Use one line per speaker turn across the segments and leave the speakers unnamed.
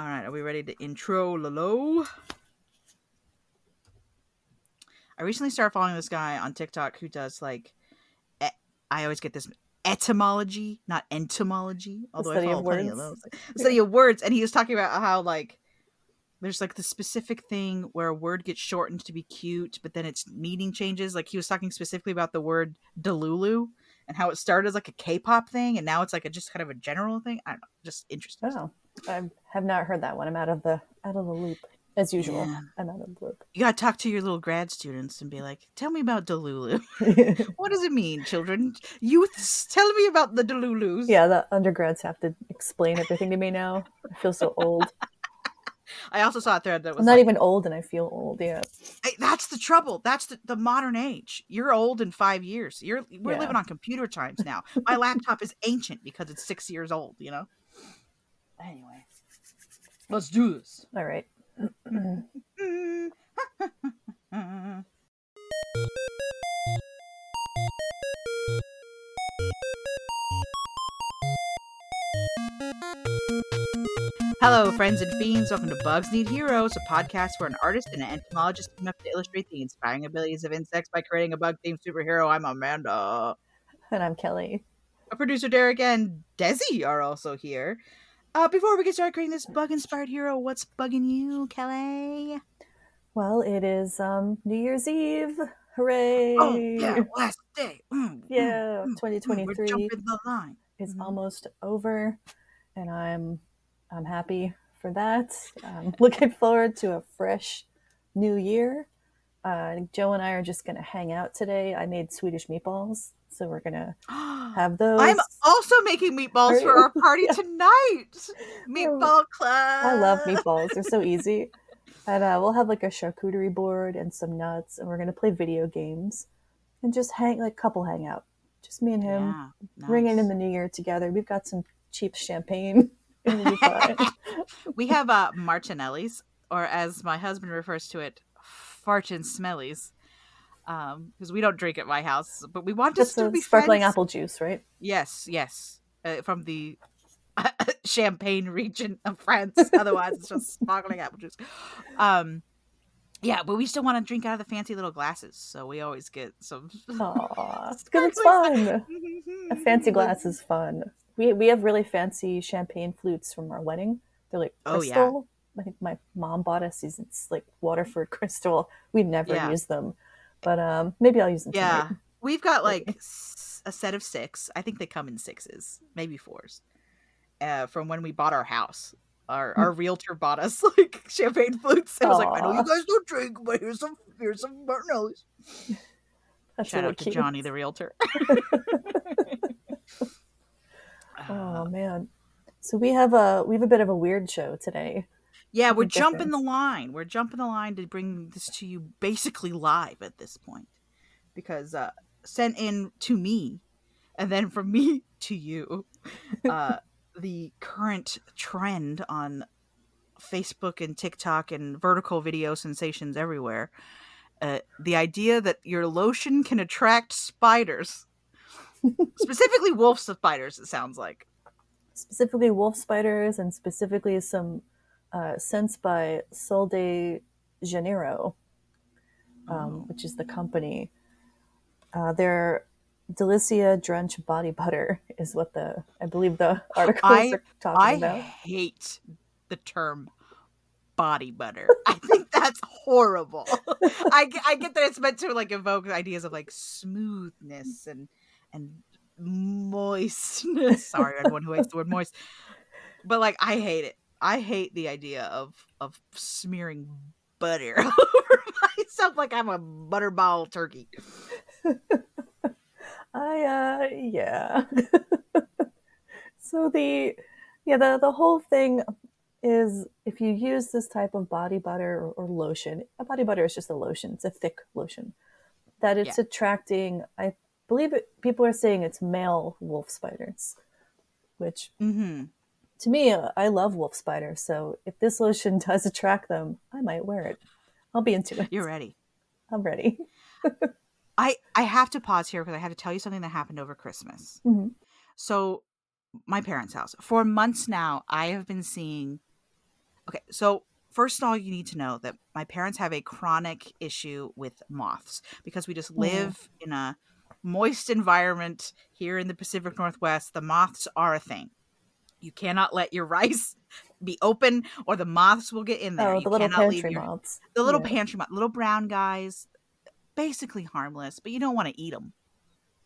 All right, are we ready to intro Lolo? I recently started following this guy on TikTok who does like, e- I always get this etymology, not entomology. Although I
study of
follow plenty of
words.
those, study of words, and he was talking about how like there's like the specific thing where a word gets shortened to be cute, but then its meaning changes. Like he was talking specifically about the word Delulu and how it started as like a K-pop thing, and now it's like a just kind of a general thing. I don't know, just interesting.
Oh, I have not heard that one. I'm out of the out of the loop as usual.
Yeah.
I'm out of the loop.
You gotta talk to your little grad students and be like, "Tell me about Delulu. what does it mean, children? Youths, tell me about the Delulus."
yeah, the undergrads have to explain everything to me now. I feel so old.
I also saw a thread that was
I'm not
like,
even old, and I feel old. Yeah.
Hey, that's the trouble. That's the, the modern age. You're old in five years. You're we're
Yeah.
living on computer times now. My laptop is ancient because it's six years old. You know. Anyway, let's do this.
All right.
Hello, friends and fiends. Welcome to Bugs Need Heroes, a podcast where an artist and an entomologist team up to illustrate the inspiring abilities of insects by creating a bug-themed superhero. I'm Amanda.
And I'm Kelly.
Our producer Derek and Desi are also here. Uh, before we get started creating this bug-inspired hero, what's bugging you, Kelly?
Well, it is um New Year's Eve. Hooray!
Oh yeah, last day. Mm, mm,
Yeah,
mm, mm.
2023
We're jumping the line.
is
Mhm.
almost over, and I'm I'm happy for that. I'm looking forward to a fresh new year. Uh, Joe and I are just gonna hang out today. I made Swedish meatballs, so we're gonna have those.
I'm also making meatballs for our party
Yeah.
tonight. Meatball club.
I love meatballs. They're so easy. And uh, we'll have like a charcuterie board and some nuts, and we're gonna play video games and just hang like couple hangout. Just me and him,
Yeah,
ringing in the new year together. We've got some cheap champagne. It'll be fine.
we have uh Martinelli's, or as my husband refers to it, fartin smellies. Um, because we don't drink at my house, but we want to still be
sparkling
friends.
apple juice, right?
Yes, yes, uh, from the Champagne region of France. Otherwise, it's just sparkling apple juice. Um, yeah, but we still want to drink out of the fancy little glasses, so we always get some.
Aw, because it's fun. A fancy glass is fun. We we have really fancy champagne flutes from our wedding. They're like
Oh, yeah.
crystal. I think my mom bought us these. It's like Waterford crystal. We never
Yeah.
use them, but um, maybe I'll use them.
Yeah,
tonight.
we've got like a set of six. I think they come in sixes, maybe fours. Uh, from when we bought our house, our our realtor bought us like champagne flutes. It was like, I know you guys don't drink, but here's some here's some Martinelli's.
That's
Shout out to
cute.
Johnny the realtor.
Oh
Uh,
man. So we have a we have a bit of a weird show today.
Yeah, we're jumping the line. We're jumping the line to bring this to you basically live at this point, because uh, sent in to me, and then from me to you, uh, the current trend on Facebook and TikTok and vertical video sensations everywhere. Uh, the idea that your lotion can attract spiders, specifically wolf spiders. It sounds like.
Specifically wolf spiders and specifically some uh, scents by Sol de Janeiro, um,
Oh.
which is the company. Uh, their Delicia Drench Body Butter is what the I believe the articles
I-
are talking
I
about.
I hate the term body butter. I think that's horrible. I, I get that it's meant to like evoke ideas of like smoothness and and moistness. Sorry, everyone who hates the word moist. But like I hate it. I hate the idea of of smearing butter over myself like I'm a butterball turkey.
I uh yeah. so the yeah the the whole thing is if you use this type of body butter or, or lotion, a body butter is just a lotion. It's a thick lotion that it's attracting. I believe it, people are saying it's male wolf spiders, which
Mm-hmm.
To me uh, I love wolf spiders. So if this lotion does attract them, I might wear it. I'll be into it.
You're ready.
I'm ready.
I I have to pause here because I have to tell you something that happened over Christmas.
Mhm.
So, my parents' house. For months now, I have been seeing Okay, so first of all, you need to know that my parents have a chronic issue with moths because we just live in a moist environment here in the Pacific Northwest. The moths are a thing. You cannot let your rice be open or the moths will get in there.
Oh,
you
the little
cannot leave
pantry
your-
moths.
The little
Yeah.
pantry moth, little brown guys, basically harmless, but you don't want to eat them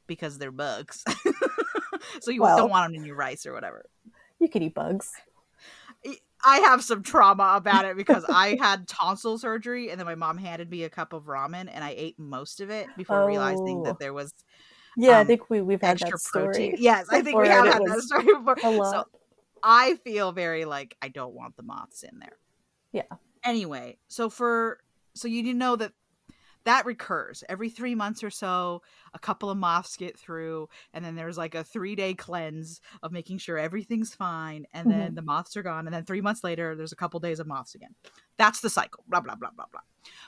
because they're bugs. so you
Well-
don't want them in your rice or whatever.
You could eat bugs.
I have some trauma about it because I had tonsil surgery and then my mom handed me a cup of ramen and I ate most of it before realizing
Oh.
that there was
Yeah, I
Um,
think we we've had
extra
that story.
protein. Yes, I think we have had that
was
story before.
A
So
lot.
I feel very like I don't want the moths in there.
Yeah.
Anyway, so for so you need to know that that recurs every three months or so. A couple of moths get through, and then there's like a three day cleanse of making sure everything's fine, and then
Mm-hmm.
the moths are gone, and then three months later, there's a couple days of moths again. That's the cycle. Blah blah blah blah blah.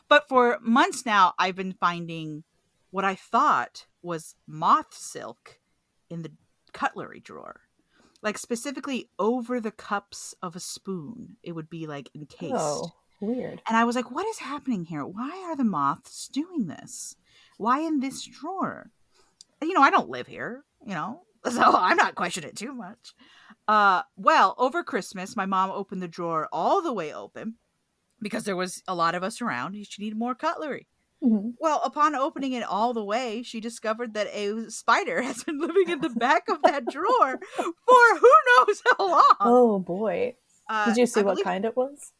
But for months now, I've been finding what I thought was moth silk in the cutlery drawer. Like specifically over the cups of a spoon, it would be like encased.
Oh, weird.
And I was like, what is happening here? Why are the moths doing this? Why in this drawer? You know, I don't live here, you know, so I'm not questioning it too much. Uh, well, over Christmas, my mom opened the drawer all the way open because there was a lot of us around. She needed more cutlery.
Mhm.
Well, upon opening it all the way, she discovered that a spider has been living in the back of that drawer for who knows how long.
Oh boy.
Uh,
Did you see
I
what
believe,
kind it was?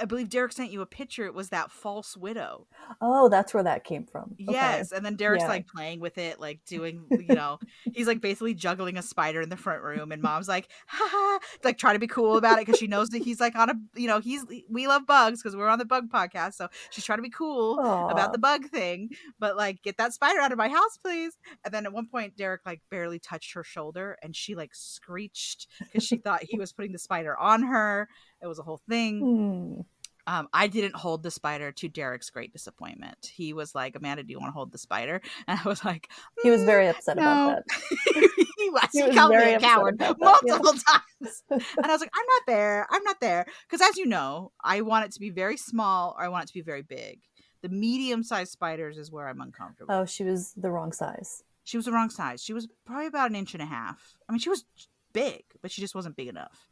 I believe Derek sent you a picture. It was that false widow.
Oh, that's where that came from. Okay.
Yes, and then Derek's
Yeah.
like playing with it, like doing, you know, he's like basically juggling a spider in the front room, and mom's like, ha ha, like trying to be cool about it because she knows that he's like on a, you know, he's we love bugs because we're on the bug podcast, so she's trying to be cool
Aw.
about the bug thing, but like get that spider out of my house, please. And then at one point, Derek like barely touched her shoulder, and she like screeched because she thought he was putting the spider on her. It was a whole thing.
Hmm.
Um, I didn't hold the spider to Derek's great disappointment. He was like, Amanda, do you want to hold the spider? And I was like,
He was
"Mm,
very upset
no."
about that.
he was.
He
He,
was
called me a coward
that, yeah.
multiple times. And I was like, I'm not there. I'm not there. Because as you know, I want it to be very small or I want it to be very big. The medium sized spiders is where I'm uncomfortable.
Oh, she was the wrong size.
She was the wrong size. She was probably about an inch and a half. I mean, she was big, but she just wasn't big enough.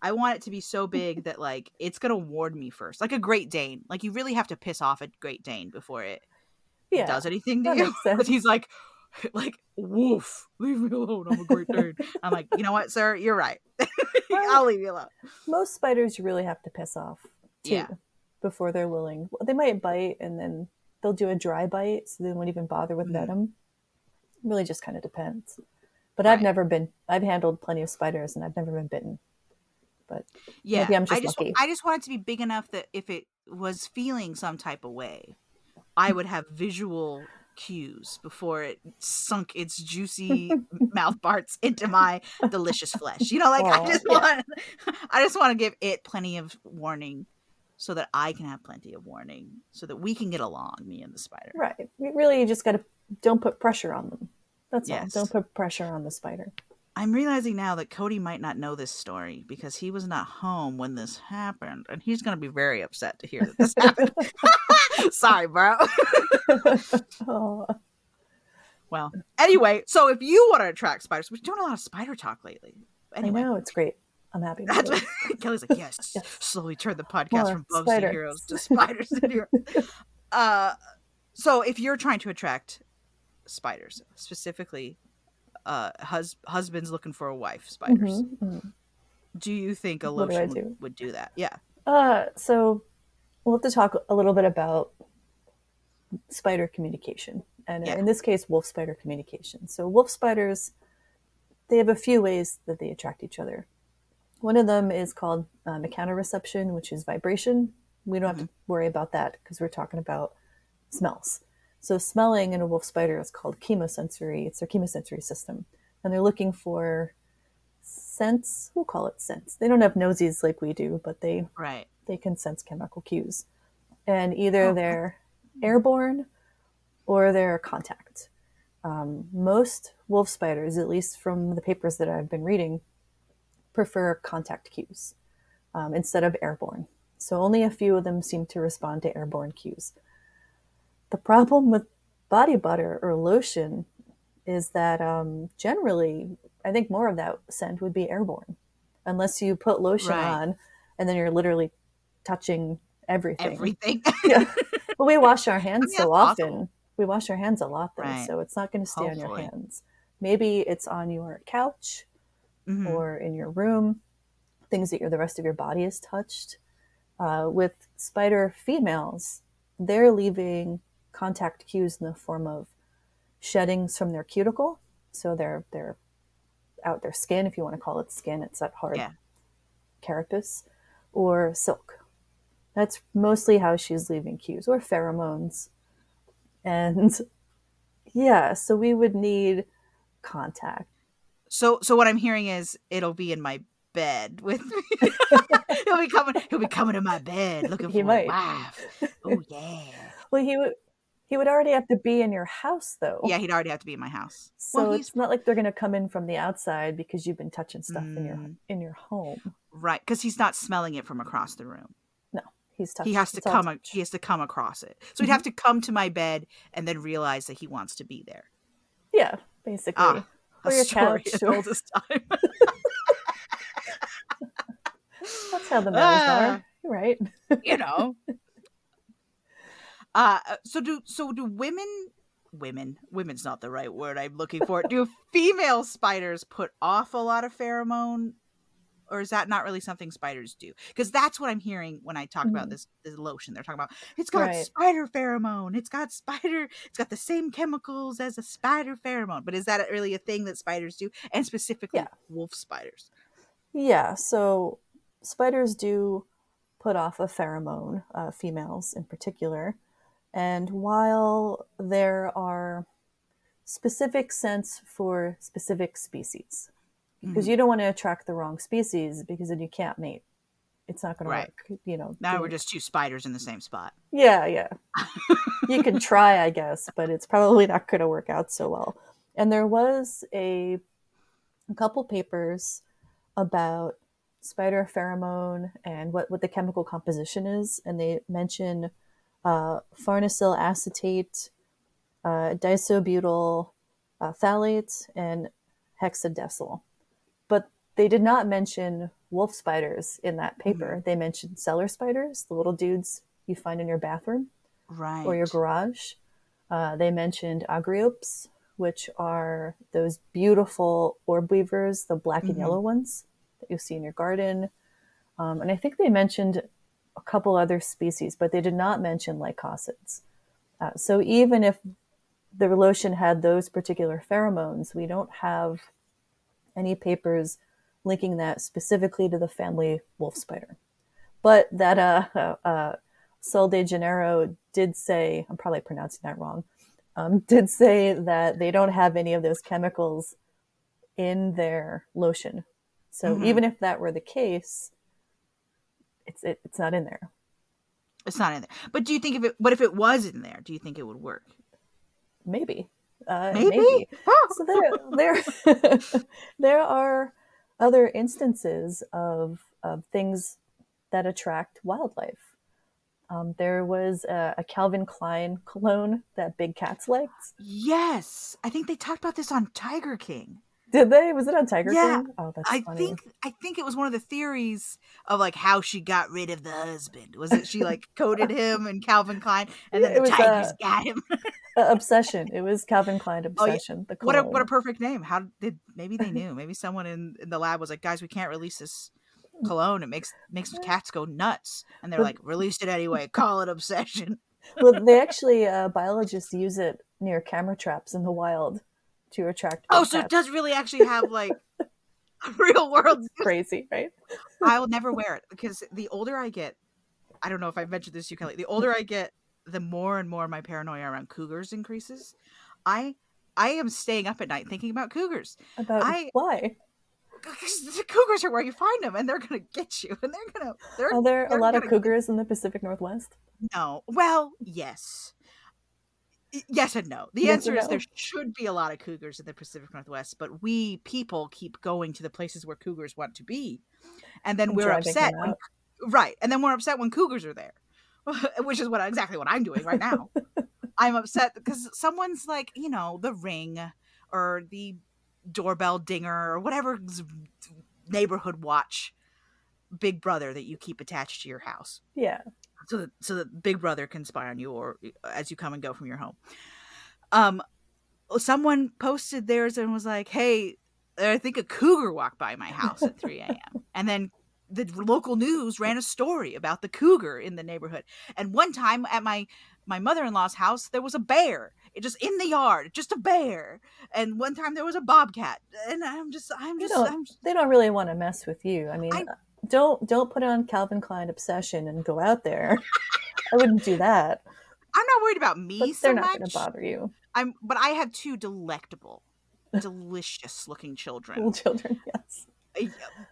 I want it to be so mm-hmm. big that like it's gonna warn me first, like a Great Dane. Like you really have to piss off a Great Dane before it
Yeah.
does anything to you. But he's like, like woof, leave me alone. I'm a Great Dane. I'm like, you know what, sir, you're right. I'll leave you alone.
Most spiders you really have to piss off too
Yeah.
before they're willing. They might bite and then they'll do a dry bite, so they won't even bother with
mm.
venom. It really just kind of depends. But I've never been. I've handled plenty of spiders and I've never been bitten. But
Yeah,
Maybe I'm just
I just
lucky.
I just want it to be big enough that if it was feeling some type of way, I would have visual cues before it sunk its juicy mouth parts into my delicious flesh. You know, like I just
yeah.
want I just want to give it plenty of warning so that I can have plenty of warning so that we can get along, me and the spider.
right, you really just got to don't put pressure on them. That's
Yes.
all. Don't put pressure on the spider.
I'm realizing now that Cody might not know this story because he was not home when this happened, and he's going to be very upset to hear that this happened. Sorry, bro.
oh,
well, anyway, so if you want to attract spiders, we're doing a lot of spider talk lately. Anyway,
I know it's great. I'm happy. With
that's
it.
Kelly's like. Yes,
Yes.
slowly turn the podcast
More
from bugs
spider.
to heroes to spiders to heroes. Uh, so if you're trying to attract spiders, specifically, uh, hus- husbands looking for a wife, spiders,
Mhm, mhm.
do you think a
What do do?
would, do that? Yeah.
Uh, so we'll have to talk a little bit about spider communication, and
Yeah.
in this case, wolf spider communication. So wolf spiders, they have a few ways that they attract each other. One of them is called uh, mechanoreception, which is vibration. We don't have to worry about that because we're talking about smells. So smelling in a wolf spider is called chemosensory. It's their chemosensory system, and they're looking for scents. We'll call it scents. They don't have noses like we do, but they
Right.
they can sense chemical cues. And either
Oh.
they're airborne or they're contact. Um, most wolf spiders, at least from the papers that I've been reading, prefer contact cues. um, instead of airborne. So only a few of them seem to respond to airborne cues. The problem with body butter or lotion is that um, generally, I think more of that scent would be airborne, unless you put lotion
Right.
on and then you're literally touching everything.
Everything.
yeah. But we wash our hands
mean,
so often. We wash our hands a lot though,
Right.
so it's not going to stay on your hands. Maybe it's on your couch
Mhm.
or in your room, things that your, the rest of your body is touched. Uh, with spider females, they're leaving contact cues in the form of sheddings from their cuticle. So they're they're out their skin, if you want to call it skin. It's that hard
Yeah.
carapace, or silk. That's mostly how she's leaving cues, or pheromones. And yeah, so we would need contact.
So so what I'm hearing is it'll be in my bed with me. he'll be coming he'll be coming to my bed looking
He
for
might.
a wife. Oh yeah.
Well, he would he would already have to be in your house though.
Yeah, he'd already have to be in my house.
So
well,
it's not like they're going to come in from the outside because you've been touching stuff in your
Mm.
in your home.
right because he's not smelling it from across the room.
No, he's touching.
he has to
it's
come. a-. He has to come across it. So he'd have to come to my bed and then realize that he wants to be there.
Yeah, basically.
Ah,
Or your
story
couch, or-
time.
That's how the males
Ah.
are, right?
you know. Uh, so do so do women women women's not the right word I'm looking for. Do female spiders put off a lot of pheromone or is that not really something spiders do? Because that's what I'm hearing when I talk about
Mhm.
this, this lotion. They're talking about it's got
Right.
spider pheromone. It's got spider. It's got the same chemicals as a spider pheromone. But is that really a thing that spiders do? And specifically,
Yeah.
wolf spiders.
Yeah, so spiders do put off a pheromone, uh, females in particular. And while there are specific scents for specific species, because
Mhm.
you don't want to attract the wrong species because then you can't mate. It's not going
Right.
to work. You know.
Now
the-
we're just two spiders in the same spot.
Yeah, yeah. you can try, I guess, but it's probably not going to work out so well. And there was a, a couple papers about spider pheromone and what, what the chemical composition is, and they mention uh, farnesyl acetate, uh, diisobutyl uh, phthalate, and hexadecyl. But they did not mention wolf spiders in that paper. They mentioned cellar spiders, the little dudes you find in your bathroom
Right.
or your garage. Uh, they mentioned argiopes, which are those beautiful orb weavers, the black and
Mhm.
yellow ones that you'll see in your garden. Um, and I think they mentioned a couple other species, but they did not mention lycosids. Uh, so even if the lotion had those particular pheromones, we don't have any papers linking that specifically to the family wolf spider. But that uh, uh, Sol de Janeiro did say, I'm probably pronouncing that wrong, um, did say that they don't have any of those chemicals in their lotion. So
Mhm.
even if that were the case, it's it, it's not in there.
It's not in there. But do you think if it? What if it was in there? Do you think it would work?
Maybe. Uh,
Maybe.
so there there there are other instances of of things that attract wildlife. Um, there was a, a Calvin Klein cologne that big cats liked.
Yes, I think they talked about this on Tiger King.
Did they? Was it on Tiger
Yeah,
King? Oh, that's
I
funny.
think I think it was one of the theories of like how she got rid of the husband. Was it she like coated him and Calvin Klein and then
Yeah, it
the
was,
tigers
uh,
got him?
Obsession. It was Calvin Klein
Oh, yeah.
obsession. The
what a what a perfect name. How did maybe they knew? Maybe someone in, in the lab was like, guys, we can't release this cologne. It makes makes cats go nuts. And they're like, released it anyway. Call it obsession.
well, they actually uh, biologists use it near camera traps in the wild to attract.
Oh, so it does really actually have like real world
crazy, right?
I will never wear it because the older I get, I don't know if I've mentioned this to you, Kelly. The older I get, the more and more my paranoia around cougars increases. I I am staying up at night thinking about cougars.
About
I-
why?
Because the cougars are where you find them, and they're gonna get you, and they're gonna. They're
Are there a
they're
lot of cougars in the Pacific Northwest?
no. Well, yes. Yes and no. The
Yes
answer is there should be a lot of cougars in the Pacific Northwest, but we people keep going to the places where cougars want to be, and then
And
we're upset when right, and then we're upset when cougars are there, which is what exactly what I'm doing right now. I'm upset because someone's like, you know, the ring or the doorbell dinger or whatever neighborhood watch big brother that you keep attached to your house
Yeah.
So that so that big brother can spy on you or uh, as you come and go from your home. Um someone posted theirs and was like hey i think a cougar walked by my house at 3 a.m and then the local news ran a story about the cougar in the neighborhood. And one time at my my mother-in-law's house there was a bear it just in the yard just a bear. And one time there was a bobcat. And i'm just i'm
They
just
don't,
i'm
they don't really want to mess with you. I mean,
I-
don't don't put on Calvin Klein obsession and go out there. I wouldn't do that.
i'm not worried about me
But
so
they're not going to bother you.
I'm but I have two delectable, delicious looking
Little
children.
children, yes.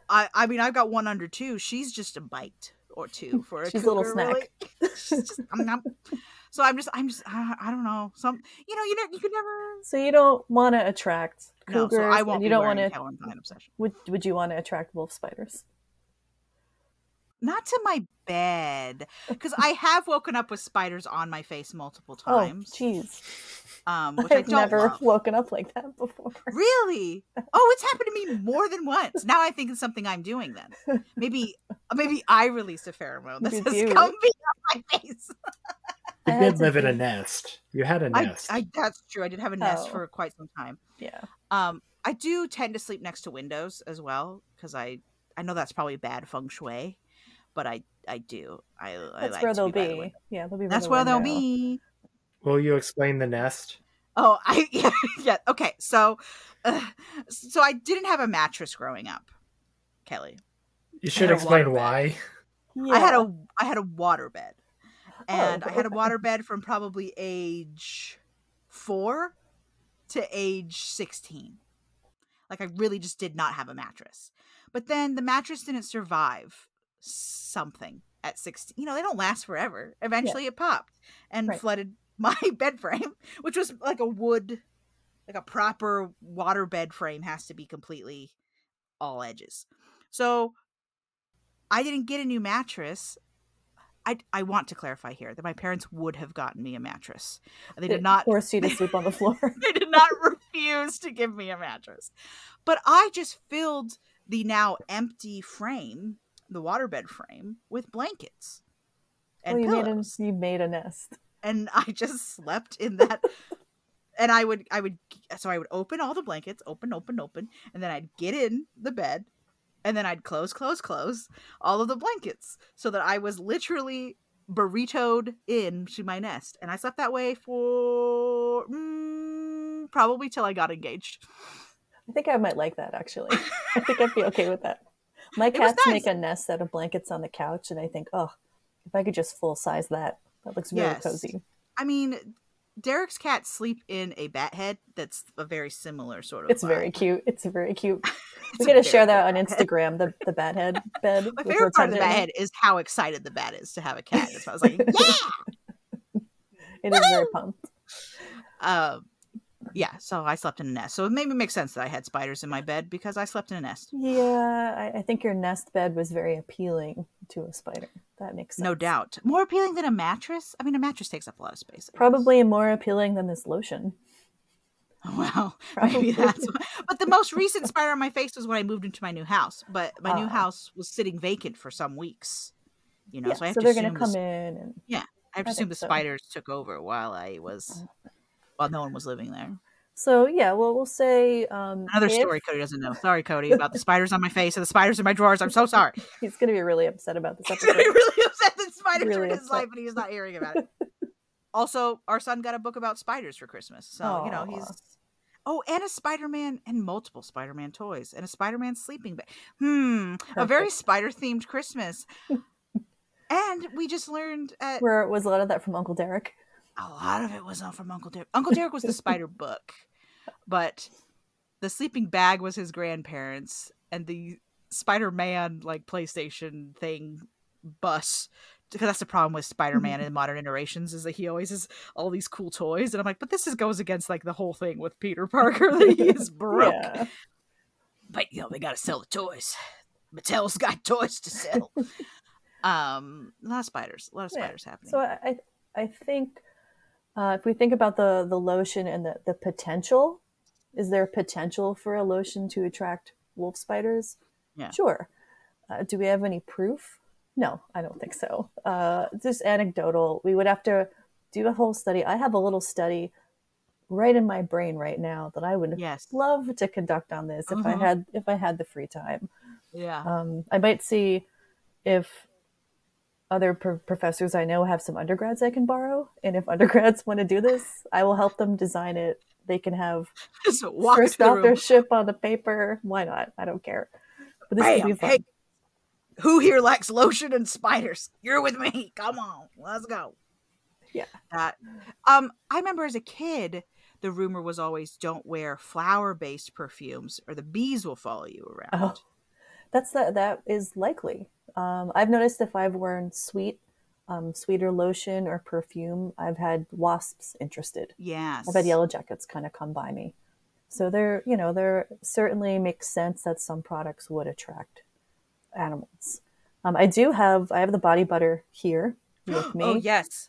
I I mean I've got one under two. She's just a bite or two for a
She's a little snack.
really. She's just, I'm not, so I'm just I'm just I, I don't know some you know you know you could never.
So you don't want to attract
No, so I won't
you don't want to.
Calvin Klein obsession.
Would Would you want to attract wolf spiders?
Not to my bed because I have woken up with spiders on my face multiple
Oh,
times.
jeez.
um, which I
I've
don't
never
love.
woken up like that before.
Really? Oh, it's happened to me more than once. Now I think it's something I'm doing then. Maybe maybe I released a pheromone that
Did
says
you?
come be on my face.
I
You did live in a nest. You had a nest.
I that's true. I did have a nest
Oh.
for quite some time.
Yeah.
Um I do tend to sleep next to windows as well because I I know that's probably bad feng shui, but I I do. I, I
That's
like
where
to
they'll
be. by the
Yeah, they'll be. by
That's
the
where they'll be.
Will you explain the nest?
Oh, I yeah, yeah. Okay, so uh, so I didn't have a mattress growing up, Kelly.
You should explain
waterbed.
why.
I had a I had a water bed, and I had a
okay.
water bed from probably age four to age sixteen. Like I really just did not have a mattress. But then the mattress didn't survive something at sixteen. You know they don't last forever. Eventually it popped and
Right.
flooded my bed frame, which was like a wood, like a proper water bed frame has to be completely all edges. So I didn't get a new mattress. I, I want to clarify here that my parents would have gotten me a mattress. They did not
force you to sleep on the floor.
they did not refuse to give me a mattress. But I just filled the now empty frame, the waterbed frame, with blankets and
well, you made, a, you made a nest.
And I just slept in that and I would I would so I would open all the blankets, open, open, open, and then I'd get in the bed and then I'd close, close, close all of the blankets so that I was literally burritoed into my nest. And I slept that way for mm, probably till I got engaged.
I think I might like that actually. I think I'd be okay with that. My cats
nice.
make a nest out of blankets on the couch, and I think, oh, if I could just full size that, that looks really
Yes.
cozy.
I mean, Derek's cats sleep in a bat head that's a very similar sort of
It's very cute. It's very cute. We're
gonna
share that on. Instagram. The the bat head bed.
My favorite part of the bat head is how excited the bat is to have a cat. So I was like, yeah.
It is very pumped.
um yeah so i slept in a nest so it maybe makes sense that i had spiders in my bed because i slept in a nest
Yeah, I, I think your nest bed was very appealing to a spider. That makes sense.
no doubt more appealing than a mattress i mean a mattress takes up a lot of space
Probably more appealing than this lotion.
well
Probably.
maybe that's why- but the most recent spider on my face was when i moved into my new house but my new
Ah.
house was sitting vacant for some weeks you know
yeah,
so i have
so
to
they're gonna come
s-
in and
i have
I
to assume the
so.
spiders took over while i was while no one was living there
so yeah. Well, we'll say um,
another
if-
story cody doesn't know sorry cody about the spiders on my face and the spiders in my drawers i'm so sorry
He's gonna be really upset about this
He's gonna be really upset that spiders are
Really
in his
upset.
life and he's not hearing about it. also, our son got a book about spiders for Christmas. So, you know, he's Oh, and a Spider-Man and multiple Spider-Man toys and a Spider-Man sleeping bag. Hmm, a very spider-themed Christmas. and we just learned at
Where was a lot of that from Uncle Derek?
A lot of it was on from Uncle Derek. Uncle Derek was the spider book, but the sleeping bag was his grandparents, and the Spider Man like PlayStation thing bus because that's the problem with Spider-Man in modern iterations is that he always has all these cool toys, and I'm like, but this is goes against like the whole thing with Peter Parker that he is broke.
Yeah.
But you know they got to sell the toys. Mattel's got toys to sell. um, a lot of spiders, a lot of
Yeah.
spiders happening.
So I I- I think uh, if we think about the the lotion and the the potential, is there potential for a lotion to attract wolf spiders?
Yeah.
Sure. Uh, do we have any proof? No, I don't think so. Uh, just anecdotal. We would have to do a whole study. I have a little study right in my brain right now that I would
yes,
love to conduct on this if I
Mhm.
had if I had the free time.
yeah,
Um, I might see if other pro- professors I know have some undergrads I can borrow, and if undergrads want to do this, I will help them design it. They can have first authorship on the paper. Why not? I don't care. But this
Bam,
be fun.
hey, who here likes lotion and spiders? You're with me. Come on, let's go.
Yeah.
That. Um, I remember as a kid, the rumor was always don't wear flower-based perfumes, or the bees will follow you around.
Oh, that's that. That is likely. Um, I've noticed if I've worn sweet, um, sweeter lotion or perfume, I've had wasps interested.
Yes.
I've had yellow jackets kind of come by me. So there, you know, there certainly makes sense that some products would attract animals. Um, I do have, I have the body butter here with me
Oh yes.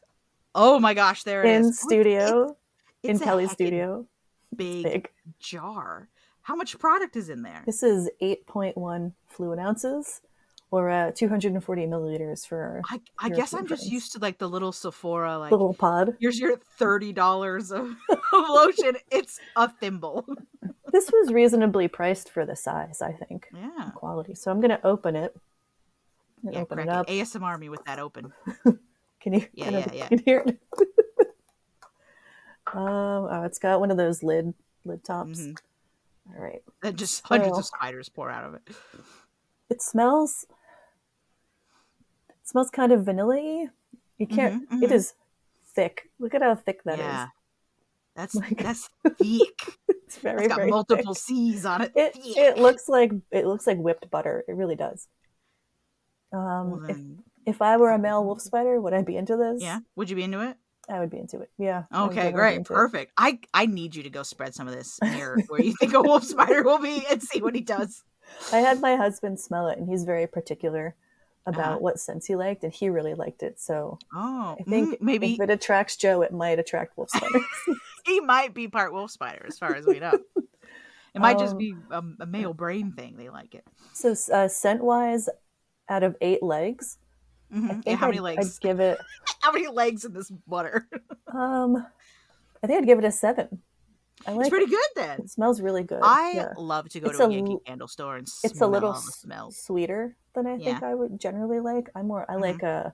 Oh my gosh, there it
in
is.
studio, in
It's a
Kelly's studio.
Big,
Big.
jar. How much product is in there?
This is 8.1 fluid ounces or uh, 240 milliliters for
I, I guess I'm just used to like the little Sephora like
the little pod.
here's your thirty dollars of, of lotion. It's a thimble.
This was reasonably priced for the size, I think,
Yeah.
quality. So I'm going to open it. Gonna
Yeah,
open it up.
ASMR me with that open.
Can you?
Yeah, yeah, yeah.
Can you hear it? um, oh, it's got one of those lid lid tops.
Mhm.
All right.
And just hundreds of spiders pour out of it.
It smells. It smells kind of vanilla-y. You can't.
Mhm,
it
mhm.
is thick. Look at how thick that is.
yeah. That's
Like-
that's thick.
It's very
It's got
very
multiple
thick.
C's on it.
It
Thick.
it looks like it looks like whipped butter. It really does. Um,
Well,
if if I were a male wolf spider, would I be into this?
yeah. Would you be into it?
I would be into it. Yeah.
Okay, great,
it.
perfect. I I need you to go spread some of this near where you think a wolf spider will be and see what he does.
I had my husband smell it, and he's very particular about
Uh-huh.
what scents he liked, and he really liked it. So
Oh,
I think
mm, maybe
if it attracts Joe, it might attract wolf spiders.
he might be part wolf spider, as far as we know. It might just
Um,
be a, a male brain thing. They like it.
so uh, scent wise, out of eight legs, I
Mhm.
think
Yeah, how many
I'd,
legs?
I'd give it.
How many legs in this butter?
Um, I think I'd give it a seven. I
it's pretty
it.
good then.
It smells really good.
I
yeah.
love to go
It's
to a,
a
Yankee
l-
Candle store and
It's
smell
a little
the smells.
sweeter than I think
Yeah.
I would generally like. I'm more. I
Mhm.
like a.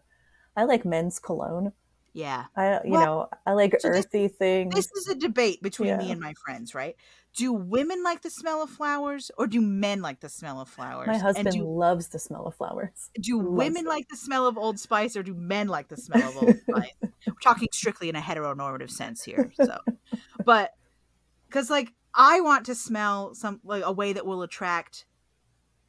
I like men's cologne.
Yeah.
I you
Well,
know I like
so this-
earthy things.
This is a debate between me and my friends, right? Do women like the smell of flowers or do men like the smell of flowers?
My husband
And do,
loves the smell of flowers.
do
loves
women
it.
like the smell of Old Spice or do men like the smell of Old Spice? We're talking strictly in a heteronormative sense here. So, but because like I want to smell some like a way that will attract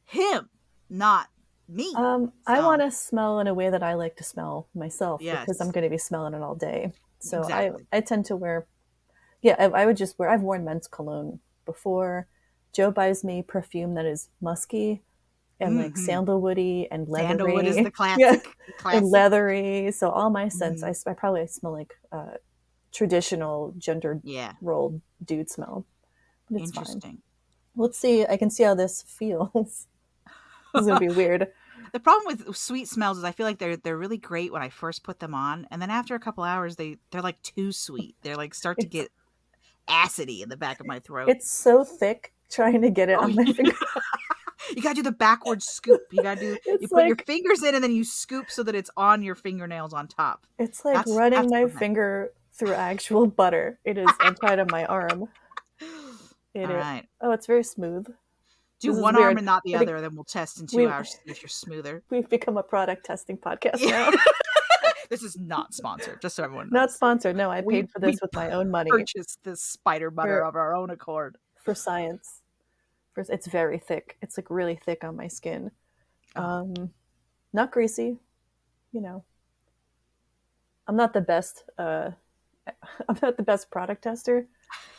him, not me.
Um, I want to smell in a way that I like to smell myself because I'm going to be smelling it all day. So
Exactly.
I I tend to wear, yeah, I, I would just wear. I've worn men's cologne before. Joe buys me perfume that is musky and like
Mhm.
sandalwoody and leathery.
Sandalwood is the classic.
Yeah.
classic.
and leathery. So all my scents,
Mhm.
I s I I, probably smell like uh, traditional gender
yeah,
role dude smell. But it's fine.
interesting.
Let's see. I can see how this feels. this is gonna be weird.
The problem with sweet smells is I feel like they're they're really great when I first put them on, and then after a couple hours they they're like too sweet. They're like start to get acidy in the back of my throat.
It's so thick trying to get it
Oh,
on my finger.
you gotta do the backward scoop. You gotta do you
It's
put your fingers in and then you scoop so that it's on your fingernails on top.
it's like
That's-
running
that's
my finger through actual butter. It is inside of my arm. It
All
is-
right.
Oh, it's very smooth.
Do
This
one arm
weird.
and not the other, then we'll test in two
we-
hours if you're smoother.
We've become a product testing podcast now.
this is not sponsored, just so everyone knows.
Not sponsored. No, I
We-
paid for this with my own money
purchased this spider butter
For-
of our own accord.
for science. For, it's very thick. It's like really thick on my skin.
Oh.
Um, not greasy, you know. I'm not the best. Uh, I'm not the best product tester.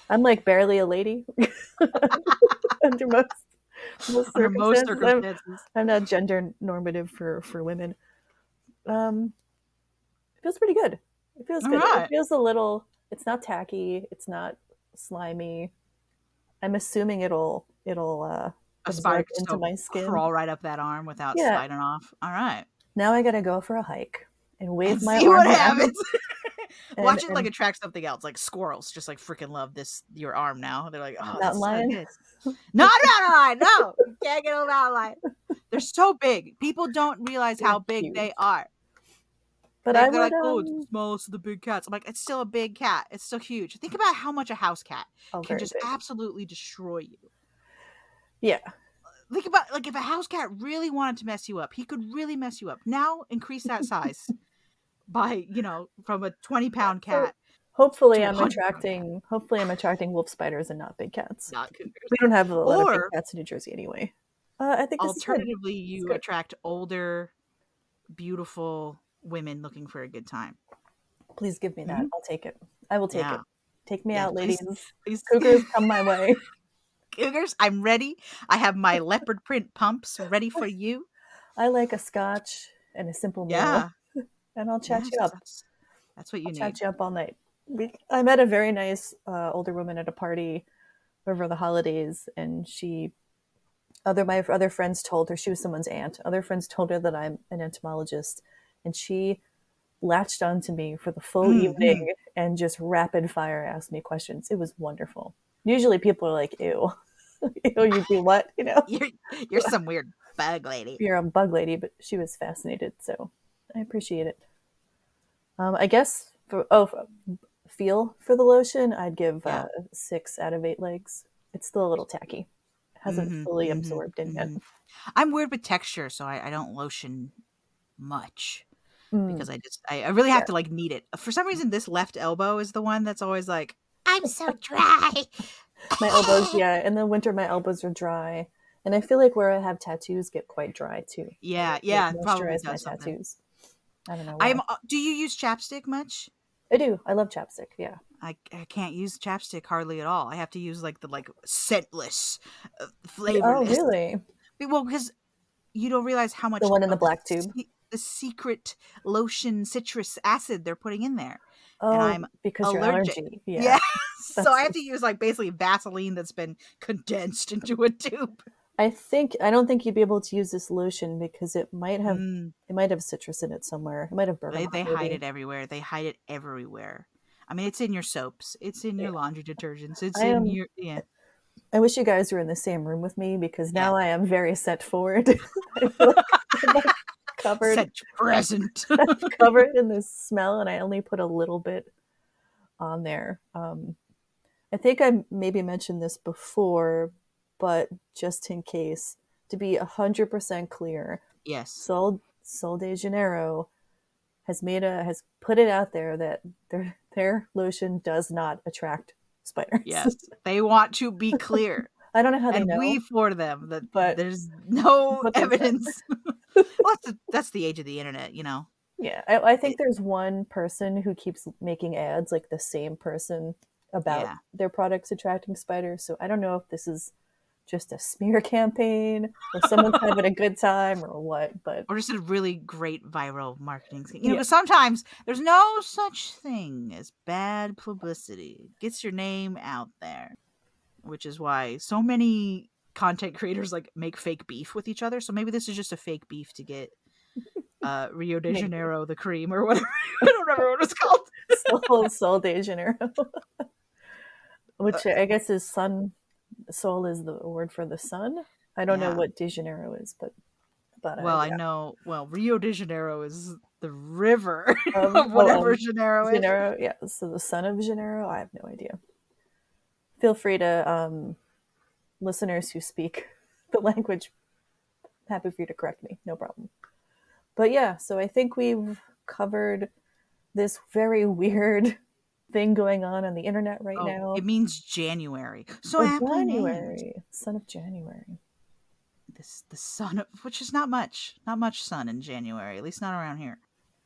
I'm like barely a lady under most most
Under most
circumstances. I'm- I'm not gender normative for for women. Um, it feels pretty good. It feels good. It feels a little. It's not tacky. It's not slimy. I'm assuming it'll it'll uh,
A spider
into my skin.
crawl right up that arm without
Yeah.
sliding off. All right.
Now I gotta go for a hike and wave
And
my
see
arm
what
around.
happens. Watch
And-
it like attract something else, like squirrels. Just like freaking love this your arm now. They're like, oh,
Mountain
so
lion?
Not a mountain lion. No, you can't get a mountain lion. They're so big. People don't realize how
They're
big
cute.
they are.
But
They're
I
like, oh,
um,
the smallest of the big cats. I'm like, it's still a big cat. It's still huge. Think about how much a house cat
oh,
can just
big.
absolutely destroy you.
Yeah.
Think about like if a house cat really wanted to mess you up, he could really mess you up. Now increase that size by you know from a 20 pound cat.
Hopefully, I'm attracting. Hopefully, I'm attracting wolf spiders and not big cats.
Not cougars.
We don't have a lot of big cats in New Jersey anyway. Uh, I think.
Alternatively, you attract older, beautiful women looking for a good time.
Please give me that. I'll take it. I will take
Yeah.
it. Take me
Yeah,
out,
please-
ladies.
Please,
Cougars, come my way.
cougars, I'm ready. I have my leopard print pumps ready for you.
I like a scotch and a simple meal,
Yeah,
and I'll chat
yes,
you up.
That's, that's what you
I'll
need.
chat you up all night. We, I met a very nice uh, older woman at a party over the holidays, and she, other my other friends told her she was someone's aunt. Other friends told her that I'm an entomologist, and she latched onto me for the full
Mm,
evening and just rapid fire asked me questions. It was wonderful. Usually people are like, "Ew, ew, you do what?" You know,
You're you're some weird bug lady.
you're a bug lady, but she was fascinated, so I appreciate it. Um, I guess for oh, for, feel for the lotion, I'd give
Yeah.
uh, six out of eight legs. It's still a little tacky, It hasn't
Mhm,
fully
mhm,
absorbed in yet.
mhm. I'm weird with texture, so I, I don't lotion much
Mm.
because I just I, I really have
Yeah.
to like need it. For some reason, this left elbow is the one that's always like I'm so dry.
my elbows, yeah, in the winter my elbows are dry, and I feel like where I have tattoos get quite dry too.
Yeah,
Like,
yeah,
moisturize
probably
my
something.
tattoos. I don't know. Why.
I'm. uh, Do you use chapstick much?
I do. I love chapstick. Yeah.
I, I can't use chapstick hardly at all. I have to use like the like scentless, uh, flavorless.
Oh, really?
Well, because you don't realize how much the
one in the black tube?
se- the secret lotion citrus acid they're putting in there.
Oh,
I'm
because
allergic.
allergy. Yeah.
Yeah. so I have to use like basically Vaseline that's been condensed into a tube.
I think I don't think you'd be able to use this lotion because it might have
Mm,
it might have citrus in it somewhere. It might have
they
bergamot.
they hide it everywhere. They hide it everywhere. I mean, it's in your soaps. It's in your laundry detergents. It's
I
in
am-
your yeah.
I wish you guys were in the same room with me because
Yeah.
now I am very set forward. I feel like I'm, covered
Such present.
covered in this smell, and I only put a little bit on there. Um, I think I maybe mentioned this before, but just in case, to be hundred percent clear,
yes.
Sol Sol de Janeiro has made a has put it out there that their their lotion does not attract spiders.
Yes. They want to be clear.
I don't know how they
and
know.
we for them that
But-
there's no
but
evidence. well, that's the, that's the age of the internet, you know.
Yeah, I, I think there's one person who keeps making ads, like the same person, about
Yeah.
their products attracting spiders. So I don't know if this is just a smear campaign or someone's having a good time or what. But
Or just a really great viral marketing scheme. You know,
Yeah.
sometimes there's no such thing as bad publicity. It gets your name out there, which is why so many content creators like make fake beef with each other. So maybe this is just a fake beef to get uh Rio de Janeiro the cream or whatever. I don't remember what it's called.
Sol, Sol de Janeiro,
Uh,
which I guess is sun. Sol is the word for the sun. I don't know
Yeah.
what de Janeiro is, but but
Well,
uh,
I know. Well, Rio de Janeiro is the river
Um,
of whatever
um,
Janeiro is.
Janeiro, yeah. So the son of Janeiro, I have no idea. Feel free to um, listeners who speak the language. Happy for you to correct me, no problem. But yeah, so I think we've covered this very weird thing going on on the internet right
Oh,
now.
It means January. So
Oh,
happily named.
January, son of January.
This the sun of which is not much. Not much sun in January, at least not around here.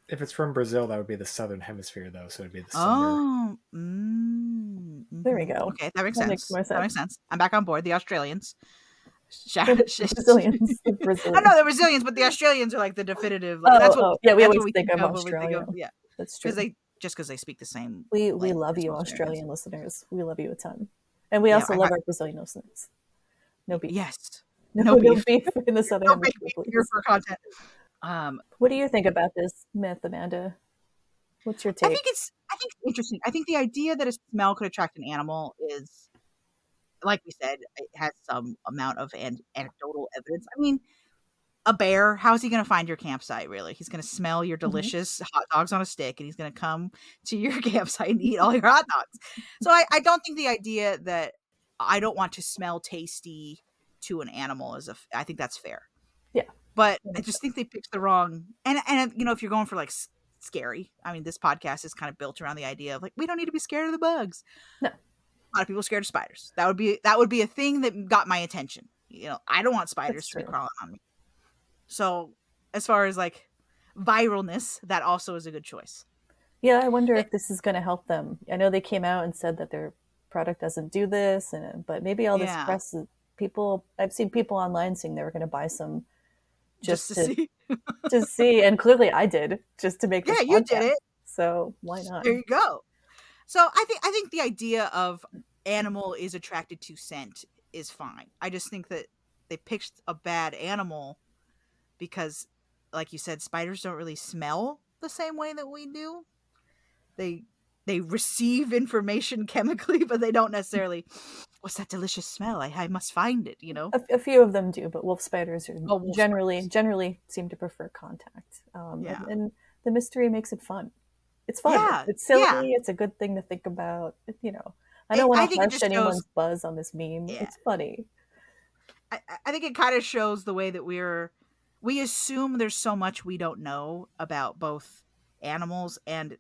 if it's from Brazil, that would be the southern hemisphere, though. So it'd be the summer.
Oh, mm,
There we
mhm.
go.
Okay, that makes
That
sense.
makes more
That makes sense. I'm back on board. The Australians. Shout-
The Brazilians. The
I
Brazilians.
know the Brazilians, but the Australians are like the definitive. Like,
Oh,
that's what,
oh, yeah, we
that's
always
what we
think of
when think
Australia.
of- yeah,
That's true.
because they just because they speak the same.
we we love you, Australian listeners. We love you a ton, and we
Yeah,
also
I-
love
I-
our Brazilian listeners. No beef.
Yes,
no,
no
no
beef.
beef in the southern
make
hemisphere,
here for content. Um,
What do you think about this myth, Amanda? What's your take?
I think it's I think it's interesting. I think the idea that a smell could attract an animal is, like we said, it has some amount of an- anecdotal evidence. I mean, a bear, how is he going to find your campsite? Really, he's going to smell your
Mm-hmm.
delicious hot dogs on a stick, and he's going to come to your campsite and eat all your hot dogs. So I, I don't think the idea that I don't want to smell tasty to an animal is a i think that's fair.
Yeah.
but I just think they picked the wrong. And and you know, if you're going for like scary, I mean, this podcast is kind of built around the idea of like we don't need to be scared of the bugs.
No.
a lot of people are scared of spiders. That would be that would be a thing that got my attention. You know, I don't want spiders to be
true.
crawling on me. So, as far as like viralness, that also is a good choice.
Yeah, I wonder if this is going to help them. I know they came out and said that their product doesn't do this, and uh, but maybe all this
Yeah.
press, people. I've seen people online saying they were going to buy some just,
Just, to,
to,
see.
to see, and clearly I did just to make.
Yeah, you did it.
So why not?
There you go. So I think I think the idea of animal is attracted to scent is fine. I just think that they picked a bad animal because like you said spiders don't really smell the same way that we do. They they receive information chemically but they don't necessarily what's that delicious smell? I, I must find it, you know.
A, a few of them do, but wolf spiders are
Oh, wolf
generally
spiders.
generally seem to prefer contact. Um,
Yeah.
and, and the mystery makes it fun. It's fun.
Yeah,
It's silly.
yeah.
It's a good thing to think about. You know, I don't want to harsh anyone's
shows-
buzz on this meme.
Yeah.
It's funny.
I, I think it kind of shows the way that we're we assume there's so much we don't know about both animals and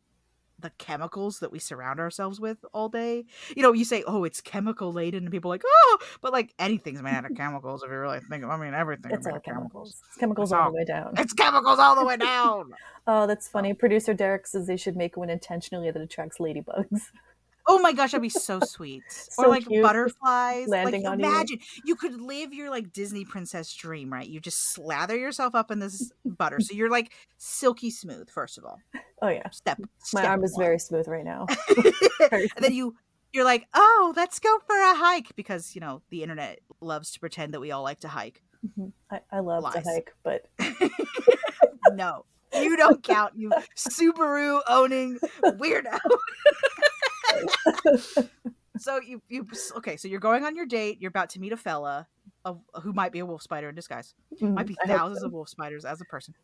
the chemicals that we surround ourselves with all day. You know, you say, "Oh, it's chemical laden," and people are like, "Oh," but like anything's made out of chemicals. If you really think, I mean, everything
It's
is made
all
of chemicals.
chemicals. It's chemicals
It's
all
all-
the way down.
It's chemicals all the way down.
Oh, that's oh. funny. Producer Derek says they should make one intentionally that attracts ladybugs.
Oh my gosh, that'd be so sweet.
So
or like
cute,
butterflies.
landing
like
on you.
imagine you. could live your like Disney princess dream, right? You just slather yourself up in this butter, so you're like silky smooth. First of all,
Oh yeah,
step.
my
step
arm is
one.
very smooth right now.
and then you you're like, oh, let's go for a hike because you know the internet loves to pretend that we all like to hike.
Mhm. I, I love
Lies.
to hike, but
no, you don't count. You Subaru owning weirdo. So you you okay? So you're going on your date. You're about to meet a fella of, who might be a wolf spider in disguise. Might be
Mm, I
thousands
so.
of wolf spiders as a person.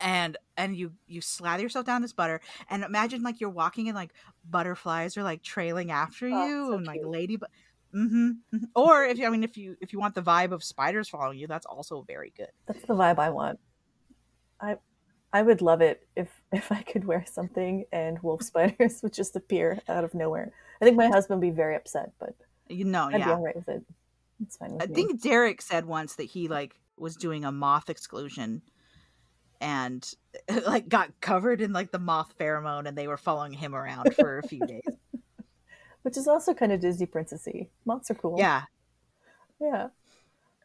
And and you you slather yourself down this butter and imagine like you're walking and like butterflies are like trailing after
Oh,
you
so
and like
cute.
lady but hmm or if you I mean if you if you want the vibe of spiders following you that's also very good.
That's the vibe I want. I I would love it if if I could wear something and wolf spiders would just appear out of nowhere. I think my husband would be very upset, but
You know,
I'd be
yeah.
all right with it. It's fine with
I
me.
think Derek said once that he like was doing a moth exclusion and like got covered in like the moth pheromone and they were following him around for a few days.
Which is also kind of Disney princessy. Moths are cool.
Yeah.
Yeah.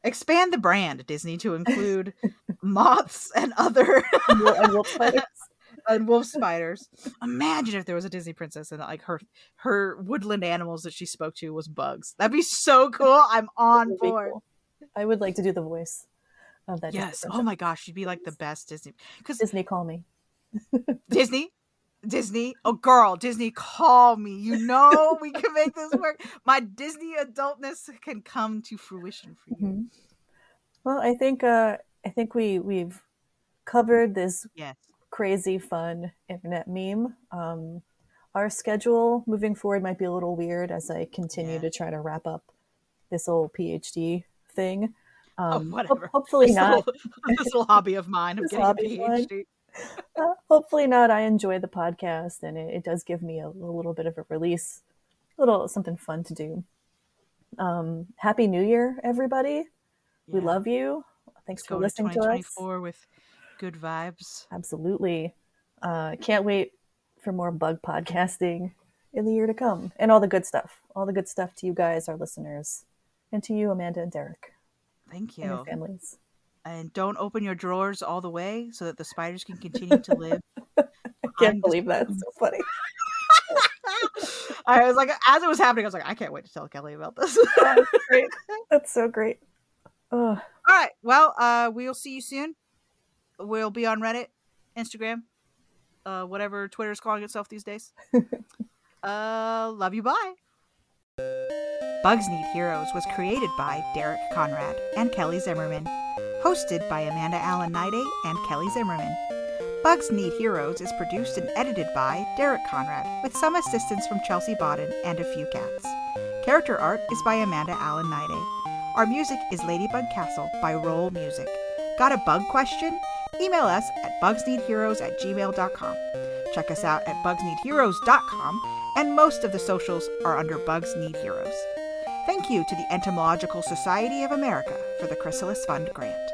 Expand the brand, Disney, to include moths and other
And wolf- spiders.
and wolf spiders. Imagine if there was a Disney princess and like her her woodland animals that she spoke to was bugs. That'd be so cool. I'm on board.
cool. I would like to do the voice of that. Disney
Yes. Oh my gosh, she'd be like the best Disney. Because
Disney, call me.
Disney, Disney, oh girl, Disney, call me. You know we can make this work. My Disney adultness can come to fruition for you.
Mhm. Well, I think uh, I think we we've covered this
Yes.
crazy fun internet meme. Um, our schedule moving forward might be a little weird as I continue
Yeah.
to try to wrap up this old PhD thing. Um,
Oh,
ho-
whatever.
hopefully
This
not.
little, this little hobby of mine of getting a. PhD.
Uh, hopefully not. I enjoy the podcast, and it, it does give me a, a little bit of a release, a little something fun to do. Um, Happy New Year, everybody! We love you. Thanks
Let's
for
go to
listening to us.
2024 with good vibes.
Absolutely. Uh, can't wait for more bug podcasting in the year to come and all the good stuff. All the good stuff to you guys, our listeners, and to you, Amanda and Derek,
Thank
and your
you.
families.
And don't open your drawers all the way so that the spiders can continue to live.
I can't believe that. It's so funny.
I was like, as it was happening, I was like, I can't wait to tell Kelly about this.
That's great. That's so great. Ugh.
All right. Well, uh, we'll see you soon. We'll be on Reddit, Instagram, uh, whatever Twitter's calling itself these days. uh, love you. Bye. Bugs Need Heroes was created by Derek Conrad and Kelly Zimmerman, hosted by Amanda Allen Niday and Kelly Zimmerman. Bugs Need Heroes is produced and edited by Derek Conrad, with some assistance from Chelsea Bodden and a few cats. Character art is by Amanda Allen Niday. Our music is Ladybug Castle by Rolemusic. Got a bug question? Email us at bugsneedheroes at gmail.com. Check us out at bugsneedheroes.com, and most of the socials are under Bugs Need Heroes. Thank you to the Entomological Society of America for the Chrysalis Fund grant.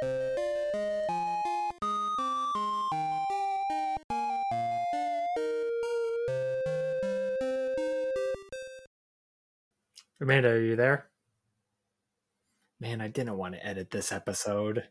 Amanda, are you there? Man, I didn't want to edit this episode.